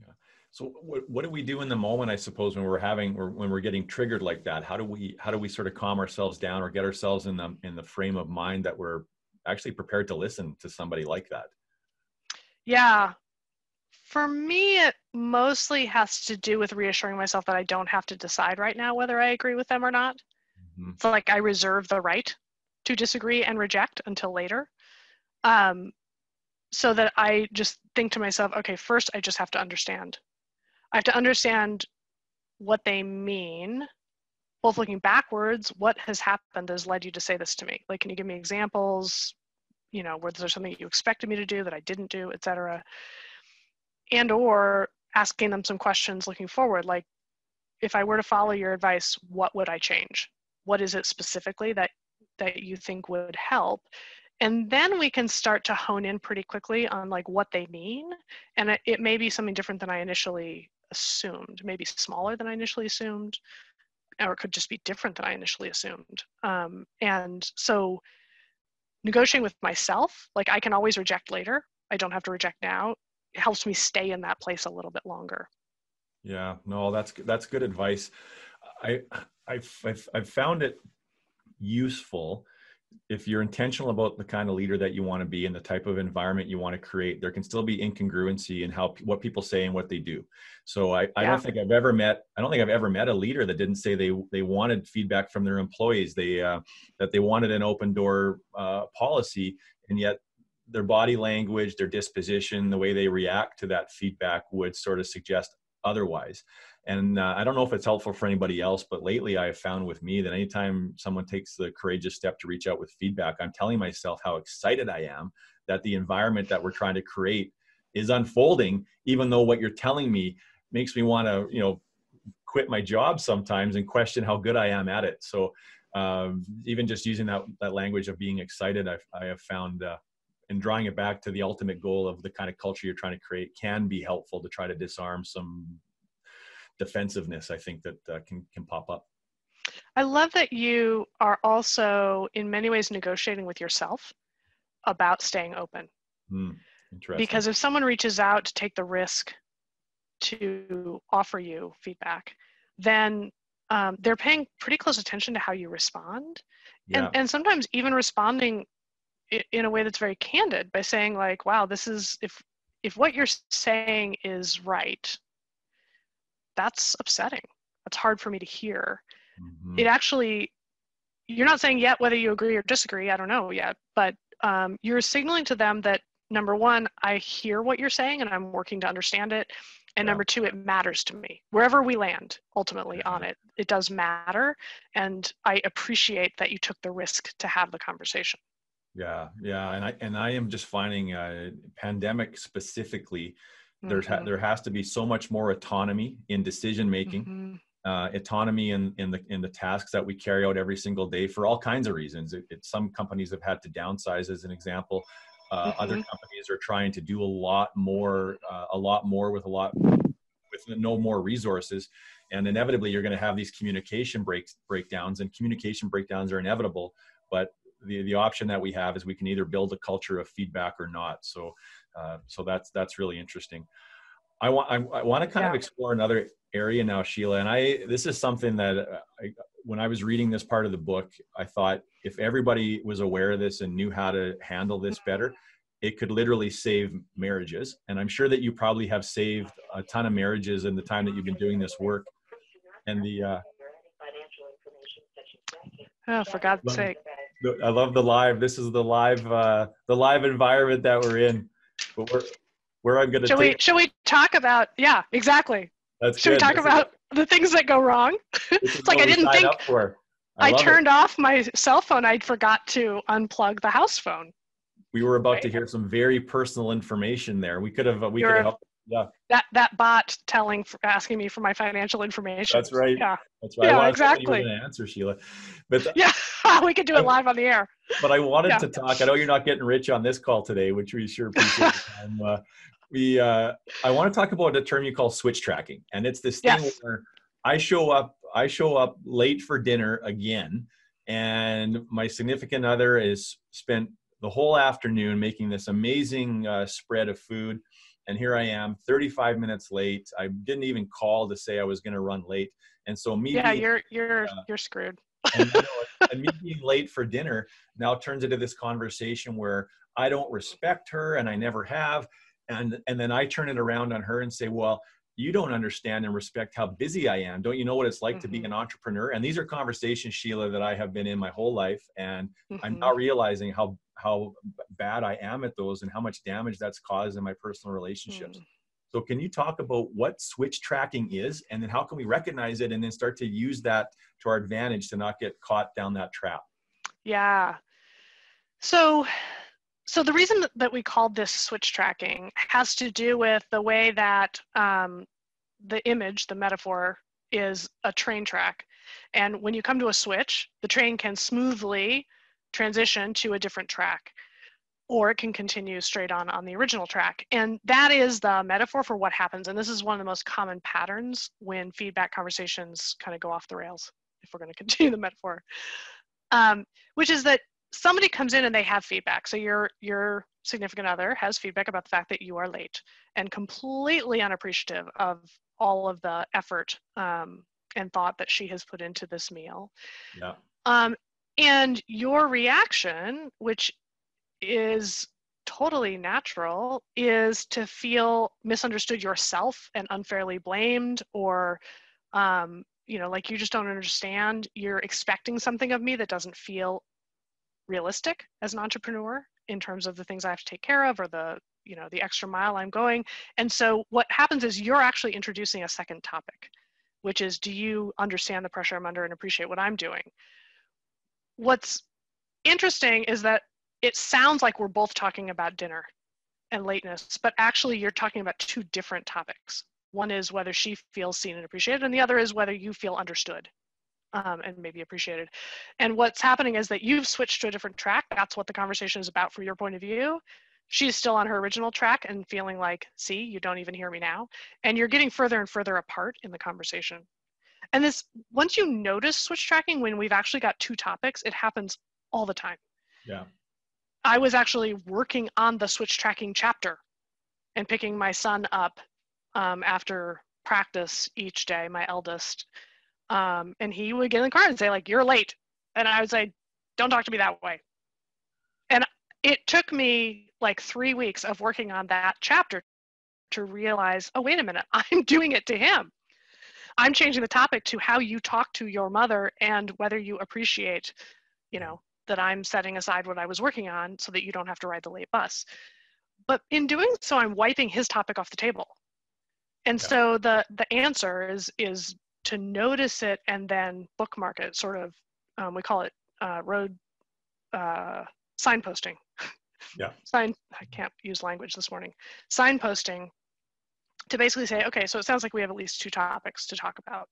Yeah. So what, what do we do in the moment, I suppose, when we're having or when we're getting triggered like that? How do we how do we sort of calm ourselves down or get ourselves in the in the frame of mind that we're actually prepared to listen to somebody like that? Yeah. For me, it mostly has to do with reassuring myself that I don't have to decide right now whether I agree with them or not. Mm-hmm. So, like, I reserve the right to disagree and reject until later. Um, so that I just think to myself, okay, first, I just have to understand. I have to understand what they mean both looking backwards, what has happened that has led you to say this to me? Like, can you give me examples? You know, was there something you expected me to do that I didn't do, et cetera? And or asking them some questions looking forward, like, if I were to follow your advice, what would I change? What is it specifically that that you think would help? And then we can start to hone in pretty quickly on like what they mean. And it, it may be something different than I initially assumed, maybe smaller than I initially assumed, or it could just be different than I initially assumed. Um, and so negotiating with myself, like I can always reject later. I don't have to reject now. It helps me stay in that place a little bit longer. Yeah, no, that's that's good advice. I I've I've, I've found it useful if you're intentional about the kind of leader that you want to be and the type of environment you want to create, there can still be incongruency in how what people say and what they do. So I, I don't think I've ever met I don't think I've ever met a leader that didn't say they they wanted feedback from their employees, they uh, that they wanted an open door uh, policy, and yet their body language, their disposition, the way they react to that feedback would sort of suggest otherwise. And uh, I don't know if it's helpful for anybody else, but lately I have found with me that anytime someone takes the courageous step to reach out with feedback, I'm telling myself how excited I am that the environment that we're trying to create is unfolding, even though what you're telling me makes me want to, you know, quit my job sometimes and question how good I am at it. So um, even just using that, that language of being excited, I've, I have found uh, and drawing it back to the ultimate goal of the kind of culture you're trying to create can be helpful to try to disarm some defensiveness i think that uh, can can pop up. I love that you are also in many ways negotiating with yourself about staying open. Mm, because if someone reaches out to take the risk to offer you feedback then um, they're paying pretty close attention to how you respond. Yeah. and, and sometimes even responding in a way that's very candid by saying like wow this is if if what you're saying is right that's upsetting. That's hard for me to hear. Mm-hmm. it actually you're not saying yet whether you agree or disagree i don't know yet but um, you're signaling to them that number one i hear what you're saying and i'm working to understand it and yeah. number two it matters to me. Wherever we land ultimately on it it does matter and i appreciate that you took the risk to have the conversation. Yeah yeah and i and i am just finding uh pandemic specifically there's mm-hmm. ha- there has to be so much more autonomy in decision making mm-hmm. uh, autonomy in in the in the tasks that we carry out every single day for all kinds of reasons it, it, some companies have had to downsize as an example uh, mm-hmm. other companies are trying to do a lot more uh, a lot more with a lot with no more resources and inevitably you're going to have these communication breaks breakdowns and communication breakdowns are inevitable but the, the option that we have is we can either build a culture of feedback or not. So, uh, so that's, that's really interesting. I want, I, I want to kind yeah. of explore another area now, Sheila. And I, this is something that uh, I, when I was reading this part of the book, I thought if everybody was aware of this and knew how to handle this better, it could literally save marriages. And I'm sure that you probably have saved a ton of marriages in the time that you've been doing this work. And the, uh, oh, for God's sake. I love the live. This is the live, uh, the live environment that we're in. But we're, where I'm going to. Should we? Should we talk about? Yeah, exactly. That's should good. we talk That's about the things that go wrong? it's like I didn't think. I, I turned it. off my cell phone. I forgot to unplug the house phone. We were about right. to hear some very personal information there. We could have. Uh, we You're, could have helped Yeah. That that bot telling asking me for my financial information. That's right. Yeah. That's right. Yeah, I exactly. You were gonna answer Sheila, but Yeah. we could do it live on the air. but I wanted Yeah. to talk. I know you're not getting rich on this call today, which we sure appreciate. the. Uh, we uh, I want to talk about a term you call switch tracking, and it's this thing Yes. where I show up. I show up late for dinner again, and my significant other is spent the whole afternoon making this amazing uh, spread of food. And here I am, 35 minutes late. I didn't even call to say I was going to run late. And so me Yeah, being you're you're uh, you're screwed. and, you know, and me being late for dinner now turns into this conversation where I don't respect her and I never have. And, and then I turn it around on her and say, well, you don't understand and respect how busy I am. Don't you know what it's like to be Mhm. an entrepreneur? And these are conversations, Sheila, that I have been in my whole life. And I'm not realizing how, how bad I am at those and how much damage that's caused in my personal relationships. Mm. So can you talk about what switch tracking is and then how can we recognize it and then start to use that to our advantage to not get caught down that trap? Yeah. So, so the reason that- we called this switch tracking has to do with the way that um, the image, the metaphor, is a train track. And when you come to a switch, the train can smoothly transition to a different track, or it can continue straight on on the original track. And that is the metaphor for what happens. And this is one of the most common patterns when feedback conversations kind of go off the rails, if we're going to continue the metaphor. Um, which is that somebody comes in and they have feedback. So your your significant other has feedback about the fact that you are late and completely unappreciative of all of the effort um, and thought that she has put into this meal. Yeah. Um, and your reaction, which is totally natural, is to feel misunderstood yourself and unfairly blamed, or, um, you know, like you just don't understand. You're expecting something of me that doesn't feel realistic as an entrepreneur in terms of the things I have to take care of or the, you know, the extra mile I'm going. And so what happens is you're actually introducing a second topic, which is do you understand the pressure I'm under and appreciate what I'm doing? What's interesting is that it sounds like we're both talking about dinner and lateness, but actually you're talking about two different topics. One is whether she feels seen and appreciated, and the other is whether you feel understood um, and maybe appreciated. And what's happening is that you've switched to a different track. That's what the conversation is about from your point of view. She's still on her original track and feeling like, see, you don't even hear me now. And you're getting further and further apart in the conversation. And this, once you notice switch tracking, when we've actually got two topics, it happens all the time. Yeah. I was actually working on the switch tracking chapter and picking my son up um, after practice each day, my eldest. Um, and he would get in the car and say, like, you're late. And I would say, don't talk to me that way. And it took me like three weeks of working on that chapter to realize, oh, wait a minute, I'm doing it to him. I'm changing the topic to how you talk to your mother and whether you appreciate, you know, that I'm setting aside what I was working on so that you don't have to ride the late bus. But in doing so, I'm wiping his topic off the table. And Yeah. so the the answer is is to notice it and then bookmark it. Sort of, um, we call it uh, road uh, signposting. Yeah. Sign. I can't use language this morning. Signposting to basically say, okay, so it sounds like we have at least two topics to talk about.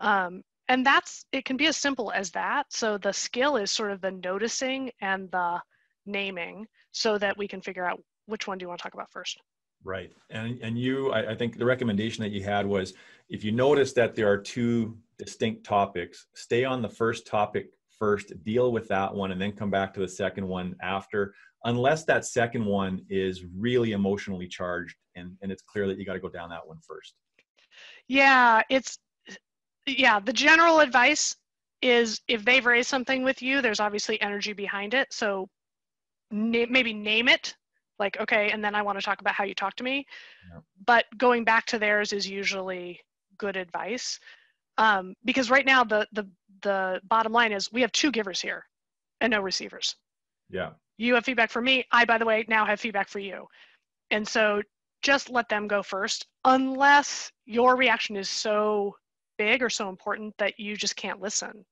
Um, and that's it can be as simple as that so the skill is sort of the noticing and the naming so that we can figure out which one do you want to talk about first Right. And and you, I, I think the recommendation that you had was if you notice that there are two distinct topics, stay on the first topic first, deal with that one, and then come back to the second one after, unless that second one is really emotionally charged and, and it's clear that you got to go down that one first. yeah it's yeah the general advice is if they've raised something with you there's obviously energy behind it so na- maybe name it like okay and then i want to talk about how you talk to me Yeah. but going back to theirs is usually good advice um, because right now the the the bottom line is we have two givers here and no receivers Yeah. you have feedback for me i by the way now have feedback for you and so just let them go first unless your reaction is so big or so important that you just can't listen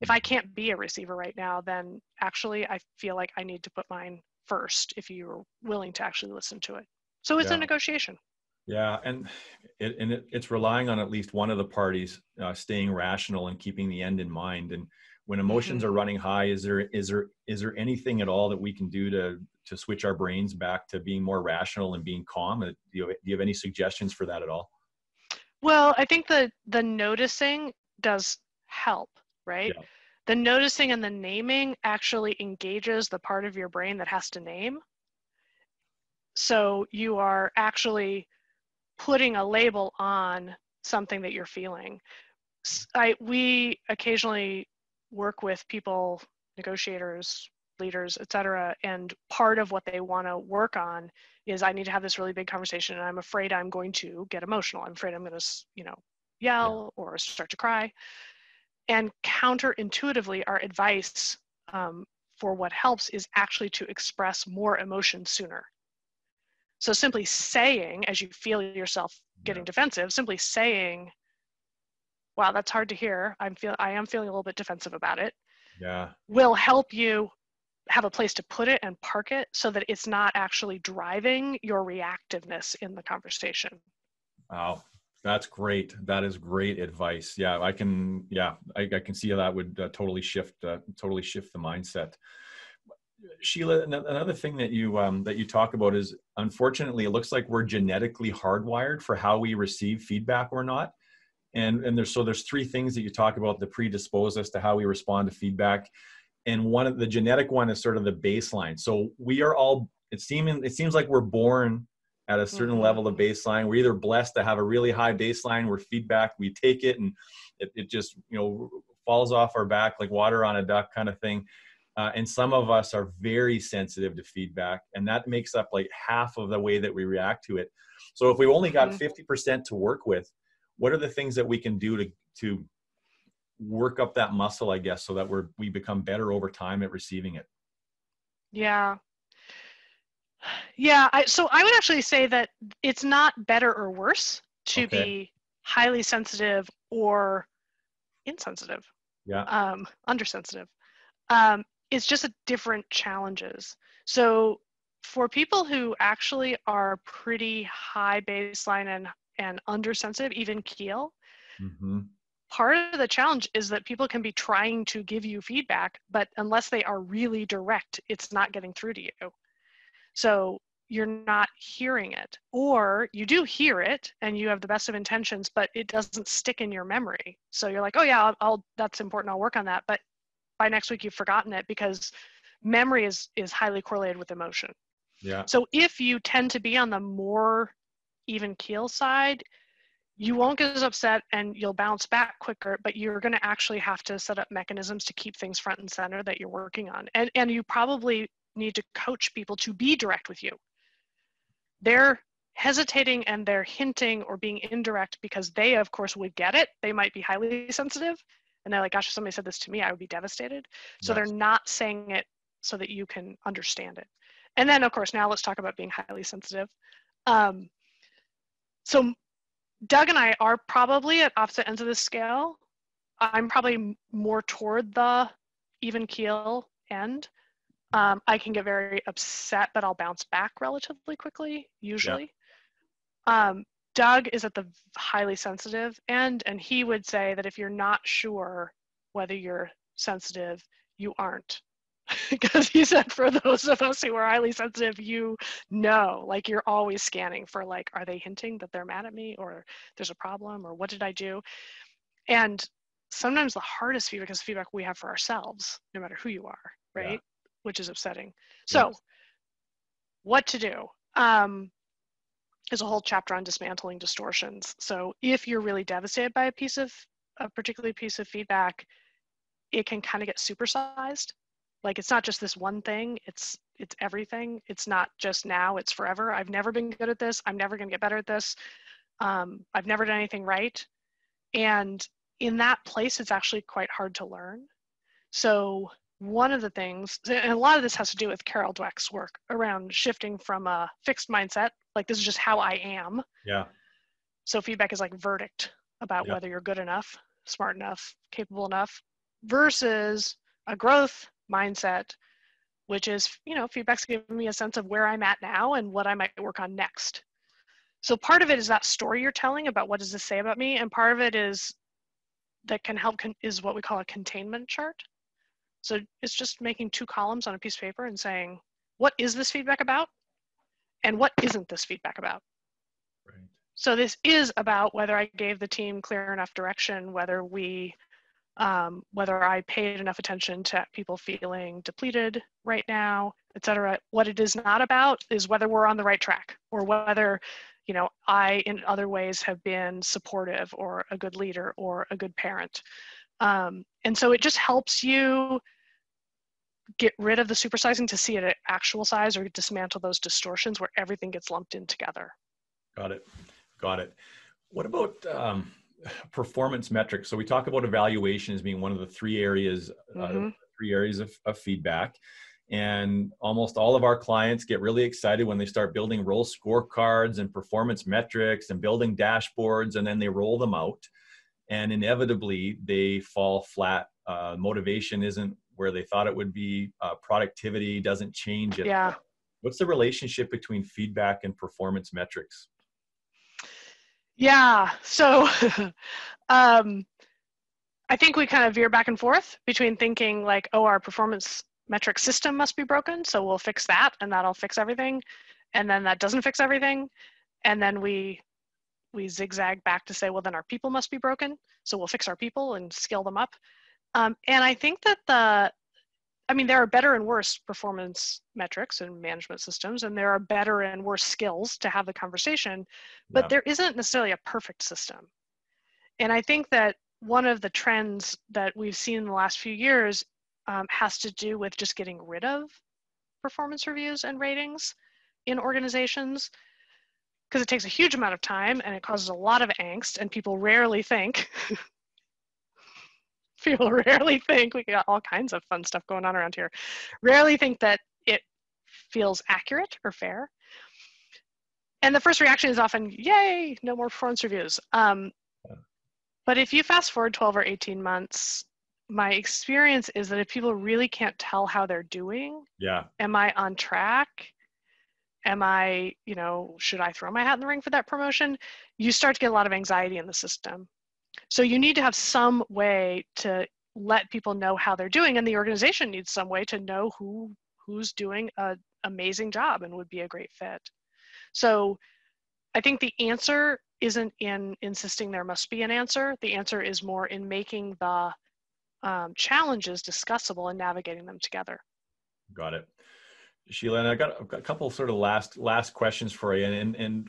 if i can't be a receiver right now then actually i feel like i need to put mine first if you're willing to actually listen to it so it's Yeah. a negotiation Yeah, and it, and it, it's relying on at least one of the parties uh, staying rational and keeping the end in mind. And when emotions mm-hmm. are running high, is there is there is there anything at all that we can do to to switch our brains back to being more rational and being calm? Do you, do you have any suggestions for that at all? Well, I think the the noticing does help, right? Yeah. The noticing and the naming actually engages the part of your brain that has to name. So you are actually putting a label on something that you're feeling. I, we occasionally work with people, negotiators, leaders, et cetera, and part of what they want to work on is I need to have this really big conversation and I'm afraid I'm going to get emotional. I'm afraid I'm going to, you know, yell or start to cry. And counterintuitively, our advice um, for what helps is actually to express more emotion sooner. So simply saying, as you feel yourself getting yeah. defensive, simply saying, "Wow, that's hard to hear. I'm feel I am feeling a little bit defensive about it." Yeah. Will help you have a place to put it and park it so that it's not actually driving your reactiveness in the conversation. Wow, that's great. That is great advice. Yeah, I can. Yeah, I, I can see how that would uh, totally shift, uh, totally shift the mindset. Sheila, another thing that you um, that you talk about is, unfortunately, it looks like we're genetically hardwired for how we receive feedback or not. And and there's so there's three things that you talk about that predispose us to how we respond to feedback. And one of the genetic one is sort of the baseline. So we are all. It seems it seems like we're born at a certain mm-hmm. level of baseline. We're either blessed to have a really high baseline where feedback, we take it and it, it just, you know, falls off our back like water on a duck kind of thing. Uh, and some of us are very sensitive to feedback, and that makes up like half of the way that we react to it. So if we've only got mm-hmm. 50% to work with, what are the things that we can do to, to work up that muscle, I guess, so that we're, we become better over time at receiving it? Yeah, yeah, I, so I would actually say that it's not better or worse to okay. be highly sensitive or insensitive. Yeah. Um, undersensitive. Um, it's just a different challenges. So for people who actually are pretty high baseline and and undersensitive, even keel, mm-hmm. part of the challenge is that people can be trying to give you feedback, but unless they are really direct, it's not getting through to you. So you're not hearing it. Or you do hear it and you have the best of intentions, but it doesn't stick in your memory. So you're like, oh yeah, I'll, I'll that's important. I'll work on that. But by next week you've forgotten it because memory is is highly correlated with emotion. Yeah. So if you tend to be on the more even keel side, you won't get as upset and you'll bounce back quicker, but you're going to actually have to set up mechanisms to keep things front and center that you're working on. And and you probably need to coach people to be direct with you. They're hesitating and they're hinting or being indirect because they, of course, would get it. They might be highly sensitive and they're like, gosh, if somebody said this to me, I would be devastated. So yes. they're not saying it so that you can understand it. And then, of course, now let's talk about being highly sensitive. Um, so Doug and I are probably at opposite ends of the scale. I'm probably more toward the even keel end. Um, I can get very upset, but I'll bounce back relatively quickly, usually. Yeah. Um, Doug is at the highly sensitive end, and he would say that if you're not sure whether you're sensitive, you aren't. because he said for those of us who are highly sensitive, you know, like you're always scanning for like, are they hinting that they're mad at me or there's a problem or what did I do? And sometimes the hardest feedback is feedback we have for ourselves, no matter who you are, right? which is upsetting. So, yes. what to do? Um, there's a whole chapter on dismantling distortions. So, if you're really devastated by a piece of a particular piece of feedback, it can kind of get supersized. Like it's not just this one thing; it's it's everything. It's not just now; it's forever. I've never been good at this. I'm never going to get better at this. Um, I've never done anything right, and in that place, it's actually quite hard to learn. So one of the things, and a lot of this has to do with Carol Dweck's work around shifting from a fixed mindset, like this is just how I am. Yeah. So feedback is like verdict about yeah. whether you're good enough, smart enough, capable enough, versus a growth mindset, which is, you know, feedback's giving me a sense of where I'm at now and what I might work on next. So part of it is that story you're telling about what does this say about me, and part of it is that can help con- is what we call a containment chart. So it's just making two columns on a piece of paper and saying, what is this feedback about? And what isn't this feedback about? Right. So this is about whether I gave the team clear enough direction, whether we, um, whether I paid enough attention to people feeling depleted right now, et cetera. What it is not about is whether we're on the right track or whether you know, I in other ways have been supportive or a good leader or a good parent. Um, and so it just helps you get rid of the supersizing to see it at actual size or dismantle those distortions where everything gets lumped in together. Got it. Got it. What about um, performance metrics? So we talk about evaluation as being one of the three areas, uh, mm-hmm. uh, three areas of, of feedback. And almost all of our clients get really excited when they start building role scorecards and performance metrics and building dashboards, and then they roll them out. And inevitably, they fall flat. Uh, motivation isn't where they thought it would be. Uh, productivity doesn't change. It. Yeah. What's the relationship between feedback and performance metrics? Yeah. So, um, I think we kind of veer back and forth between thinking like, oh, our performance metric system must be broken. So we'll fix that and that'll fix everything. And then that doesn't fix everything. And then we we zigzag back to say, well, then our people must be broken. So we'll fix our people and scale them up. Um, and I think that the, I mean, there are better and worse performance metrics and management systems, and there are better and worse skills to have the conversation, but yeah. there isn't necessarily a perfect system. And I think that one of the trends that we've seen in the last few years um, has to do with just getting rid of performance reviews and ratings in organizations because it takes a huge amount of time and it causes a lot of angst and people rarely think people rarely think we got all kinds of fun stuff going on around here rarely think that it feels accurate or fair and the first reaction is often yay no more performance reviews um, but if you fast forward 12 or 18 months my experience is that if people really can't tell how they're doing, yeah, am I on track? Am I, you know, should I throw my hat in the ring for that promotion? You start to get a lot of anxiety in the system. So you need to have some way to let people know how they're doing, and the organization needs some way to know who who's doing an amazing job and would be a great fit. So I think the answer isn't in insisting there must be an answer. The answer is more in making the um, challenges discussable and navigating them together. Got it. Sheila, and I got, got a couple sort of last last questions for you, and and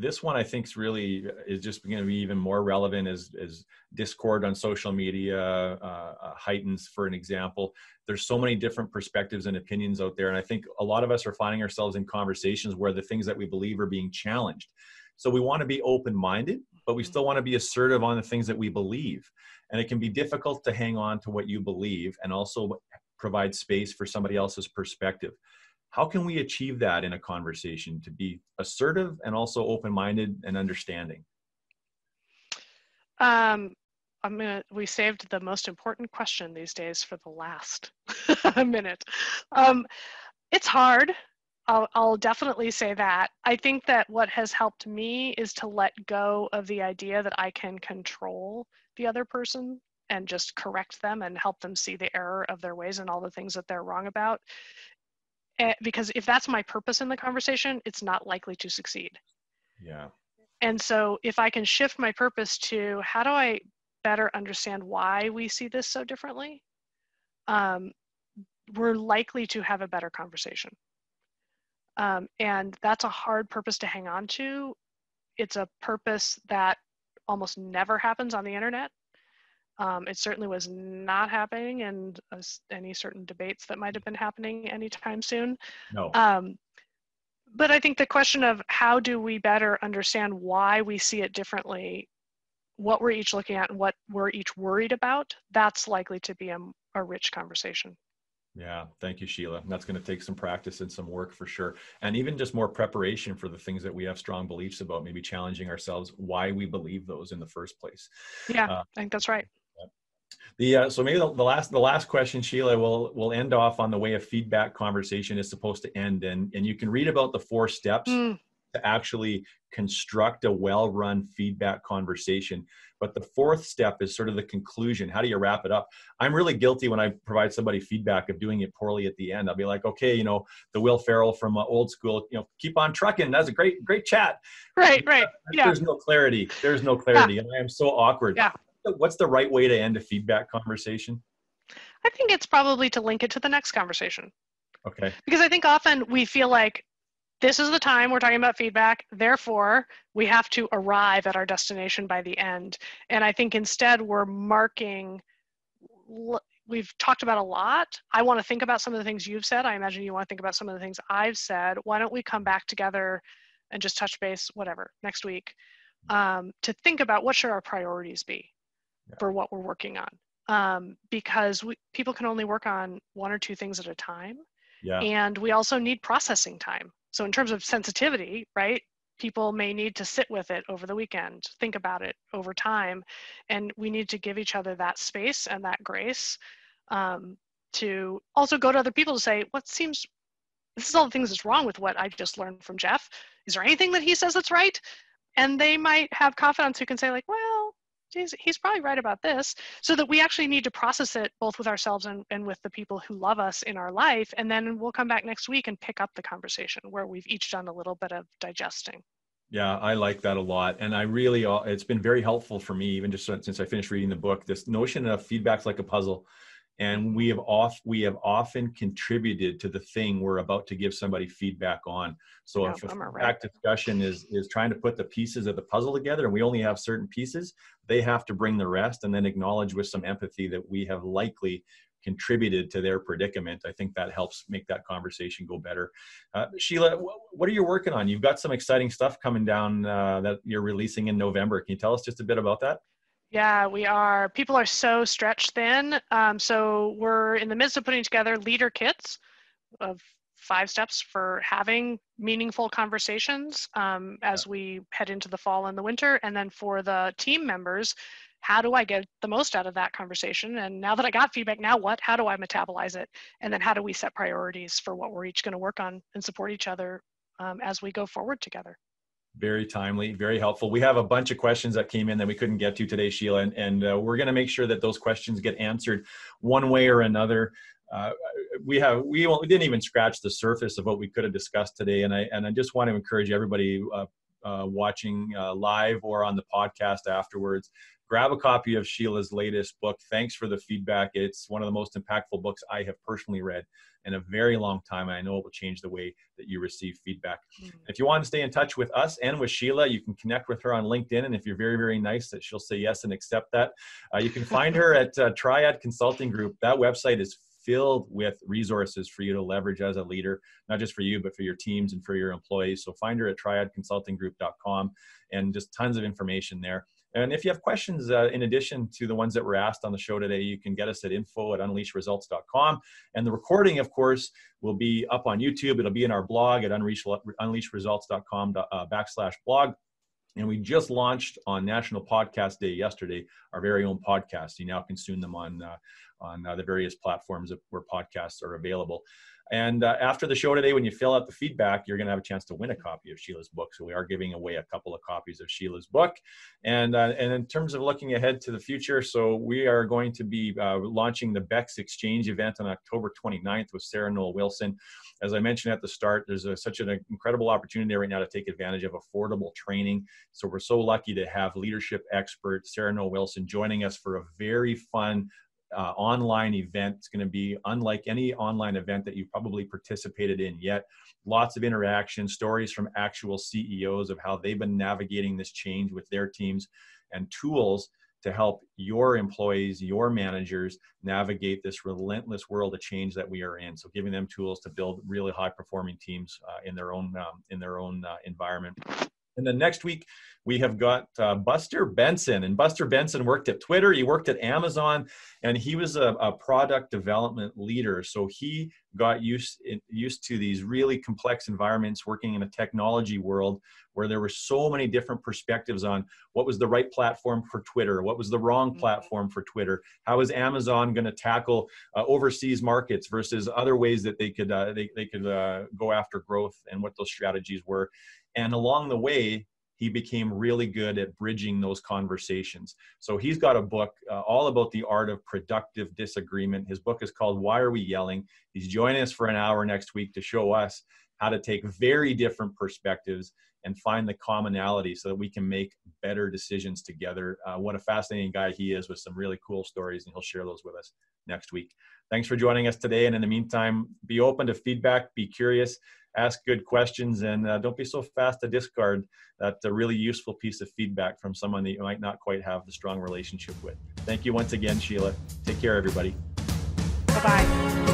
this one I think is really is just going to be even more relevant as as discord on social media uh, uh, heightens. For an example, there's so many different perspectives and opinions out there, and I think a lot of us are finding ourselves in conversations where the things that we believe are being challenged. So we want to be open minded, but we still want to be assertive on the things that we believe. And it can be difficult to hang on to what you believe and also provide space for somebody else's perspective. How can we achieve that in a conversation to be assertive and also open minded and understanding? Um, I'm gonna. We saved the most important question these days for the last minute. Um, it's hard. I'll, I'll definitely say that. I think that what has helped me is to let go of the idea that I can control the other person and just correct them and help them see the error of their ways and all the things that they're wrong about. Eh, because if that's my purpose in the conversation, it's not likely to succeed. Yeah. And so if I can shift my purpose to how do I better understand why we see this so differently, um, we're likely to have a better conversation. Um, and that's a hard purpose to hang on to. It's a purpose that almost never happens on the internet. Um, it certainly was not happening in uh, any certain debates that might have been happening anytime soon. No. Um, but I think the question of how do we better understand why we see it differently, what we're each looking at, and what we're each worried about, that's likely to be a, a rich conversation. Yeah, thank you, Sheila. That's going to take some practice and some work for sure. And even just more preparation for the things that we have strong beliefs about, maybe challenging ourselves why we believe those in the first place. Yeah, uh, I think that's right. The, uh, so maybe the, the, last the last question, Sheila, will will end off on the way a feedback conversation is supposed to end, and and you can read about the four steps. Mm. to actually construct a well-run feedback conversation. But the fourth step is sort of the conclusion. How do you wrap it up? I'm really guilty when i provide somebody feedback of doing it poorly at the end. I'll be like okay you know the will ferrell from uh, old school you know keep on trucking. That's a great great chat. Right right. Yeah. there's no clarity. There's no clarity. Yeah. and i am so awkward. Yeah what's the right way to end a feedback conversation i think it's probably to link it to the next conversation okay because i think often we feel like this is the time we're talking about feedback. Therefore, we have to arrive at our destination by the end. And I think instead we're marking, we've talked about a lot. I want to think about some of the things you've said. I imagine you want to think about some of the things I've said. Why don't we come back together and just touch base, whatever, next week, um, to think about what should our priorities be yeah. for what we're working on. Um, because we, people can only work on one or two things at a time. Yeah. And we also need processing time. So in terms of sensitivity, right? People may need to sit with it over the weekend, think about it over time, and we need to give each other that space and that grace um, to also go to other people to say, what seems, this is all the things that's wrong with what I just learned from Jeff. Is there anything that he says that's right? And they might have confidence who can say like, well, geez, he's probably right about this so that we actually need to process it both with ourselves and, and with the people who love us in our life and then we'll come back next week and pick up the conversation where we've each done a little bit of digesting. Yeah i like that a lot and i really uh, it's been very helpful for me even just since i finished reading the book this notion of feedback's like a puzzle and we have off we have often contributed to the thing we're about to give somebody feedback on. So yeah, if a feedback right. discussion is is trying to put the pieces of the puzzle together and we only have certain pieces they have to bring the rest and then acknowledge with some empathy that we have likely contributed to their predicament. I think that helps make that conversation go better. Uh, sheila what are you working on? You've got some exciting stuff coming down uh, that you're releasing in november. Can you tell us just a bit about that yeah, we are. People are so stretched thin. Um, so we're in the midst of putting together leader kits of five steps for having meaningful conversations um, as we head into the fall and the winter. And then for the team members, how do I get the most out of that conversation? And now that I got feedback, now what? How do I metabolize it? And then how do we set priorities for what we're each going to work on and support each other um, as we go forward together? Very timely, very helpful. We have a bunch of questions that came in that we couldn't get to today, Sheila, and, and uh, we're going to make sure that those questions get answered one way or another. Uh, we have we, we didn't even scratch the surface of what we could have discussed today, and I and I just want to encourage everybody uh, uh watching uh, live or on the podcast afterwards grab a copy of Sheila's latest book. Thanks for the feedback. It's one of the most impactful books I have personally read in a very long time. And I know it will change the way that you receive feedback. Mm-hmm. If you want to stay in touch with us and with Sheila, you can connect with her on LinkedIn. And if you're very, very nice, that she'll say yes and accept that. Uh, you can find her at uh, Triad Consulting Group. That website is filled with resources for you to leverage as a leader, not just for you, but for your teams and for your employees. So find her at triadconsultinggroup.com and just tons of information there. And if you have questions, uh, in addition to the ones that were asked on the show today, you can get us at info at unleashresults.com. And the recording, of course, will be up on YouTube. It'll be in our blog at unleashresults.com uh, backslash blog. And we just launched on National Podcast Day yesterday our very own podcast. You now consume them on uh, on uh, the various platforms where podcasts are available. And uh, after the show today, when you fill out the feedback, you're going to have a chance to win a copy of Sheila's book. So we are giving away a couple of copies of Sheila's book. And uh, and in terms of looking ahead to the future, so we are going to be uh, launching the Bex Exchange event on October 29th with Sarah Noll Wilson. As I mentioned at the start, there's a, such an incredible opportunity right now to take advantage of affordable training. So we're so lucky to have leadership expert Sarah Noll Wilson joining us for a very fun uh, online event. It's going to be unlike any online event that you've probably participated in yet. Lots of interaction, stories from actual CEOs of how they've been navigating this change with their teams, and tools to help your employees, your managers navigate this relentless world of change that we are in. So, giving them tools to build really high performing teams uh, in their own um, in their own uh, environment. And then next week, we have got uh, Buster Benson. And Buster Benson worked at Twitter, he worked at Amazon, and he was a, a, product development leader. So he got used used to these really complex environments working in a technology world where there were so many different perspectives on what was the right platform for twitter what was the wrong mm-hmm. platform for twitter how is amazon going to tackle uh, overseas markets versus other ways that they could uh, they, they could uh, go after growth and what those strategies were and along the way he became really good at bridging those conversations. So he's got a book uh, all about the art of productive disagreement. His book is called Why Are We Yelling? He's joining us for an hour next week to show us how to take very different perspectives and find the commonality so that we can make better decisions together. Uh, what a fascinating guy he is with some really cool stories, and he'll share those with us next week. Thanks for joining us today. And in the meantime, be open to feedback, be curious, ask good questions, and uh, don't be so fast to discard that uh, really useful piece of feedback from someone that you might not quite have the strong relationship with. Thank you once again, Sheila. Take care, everybody. Bye bye.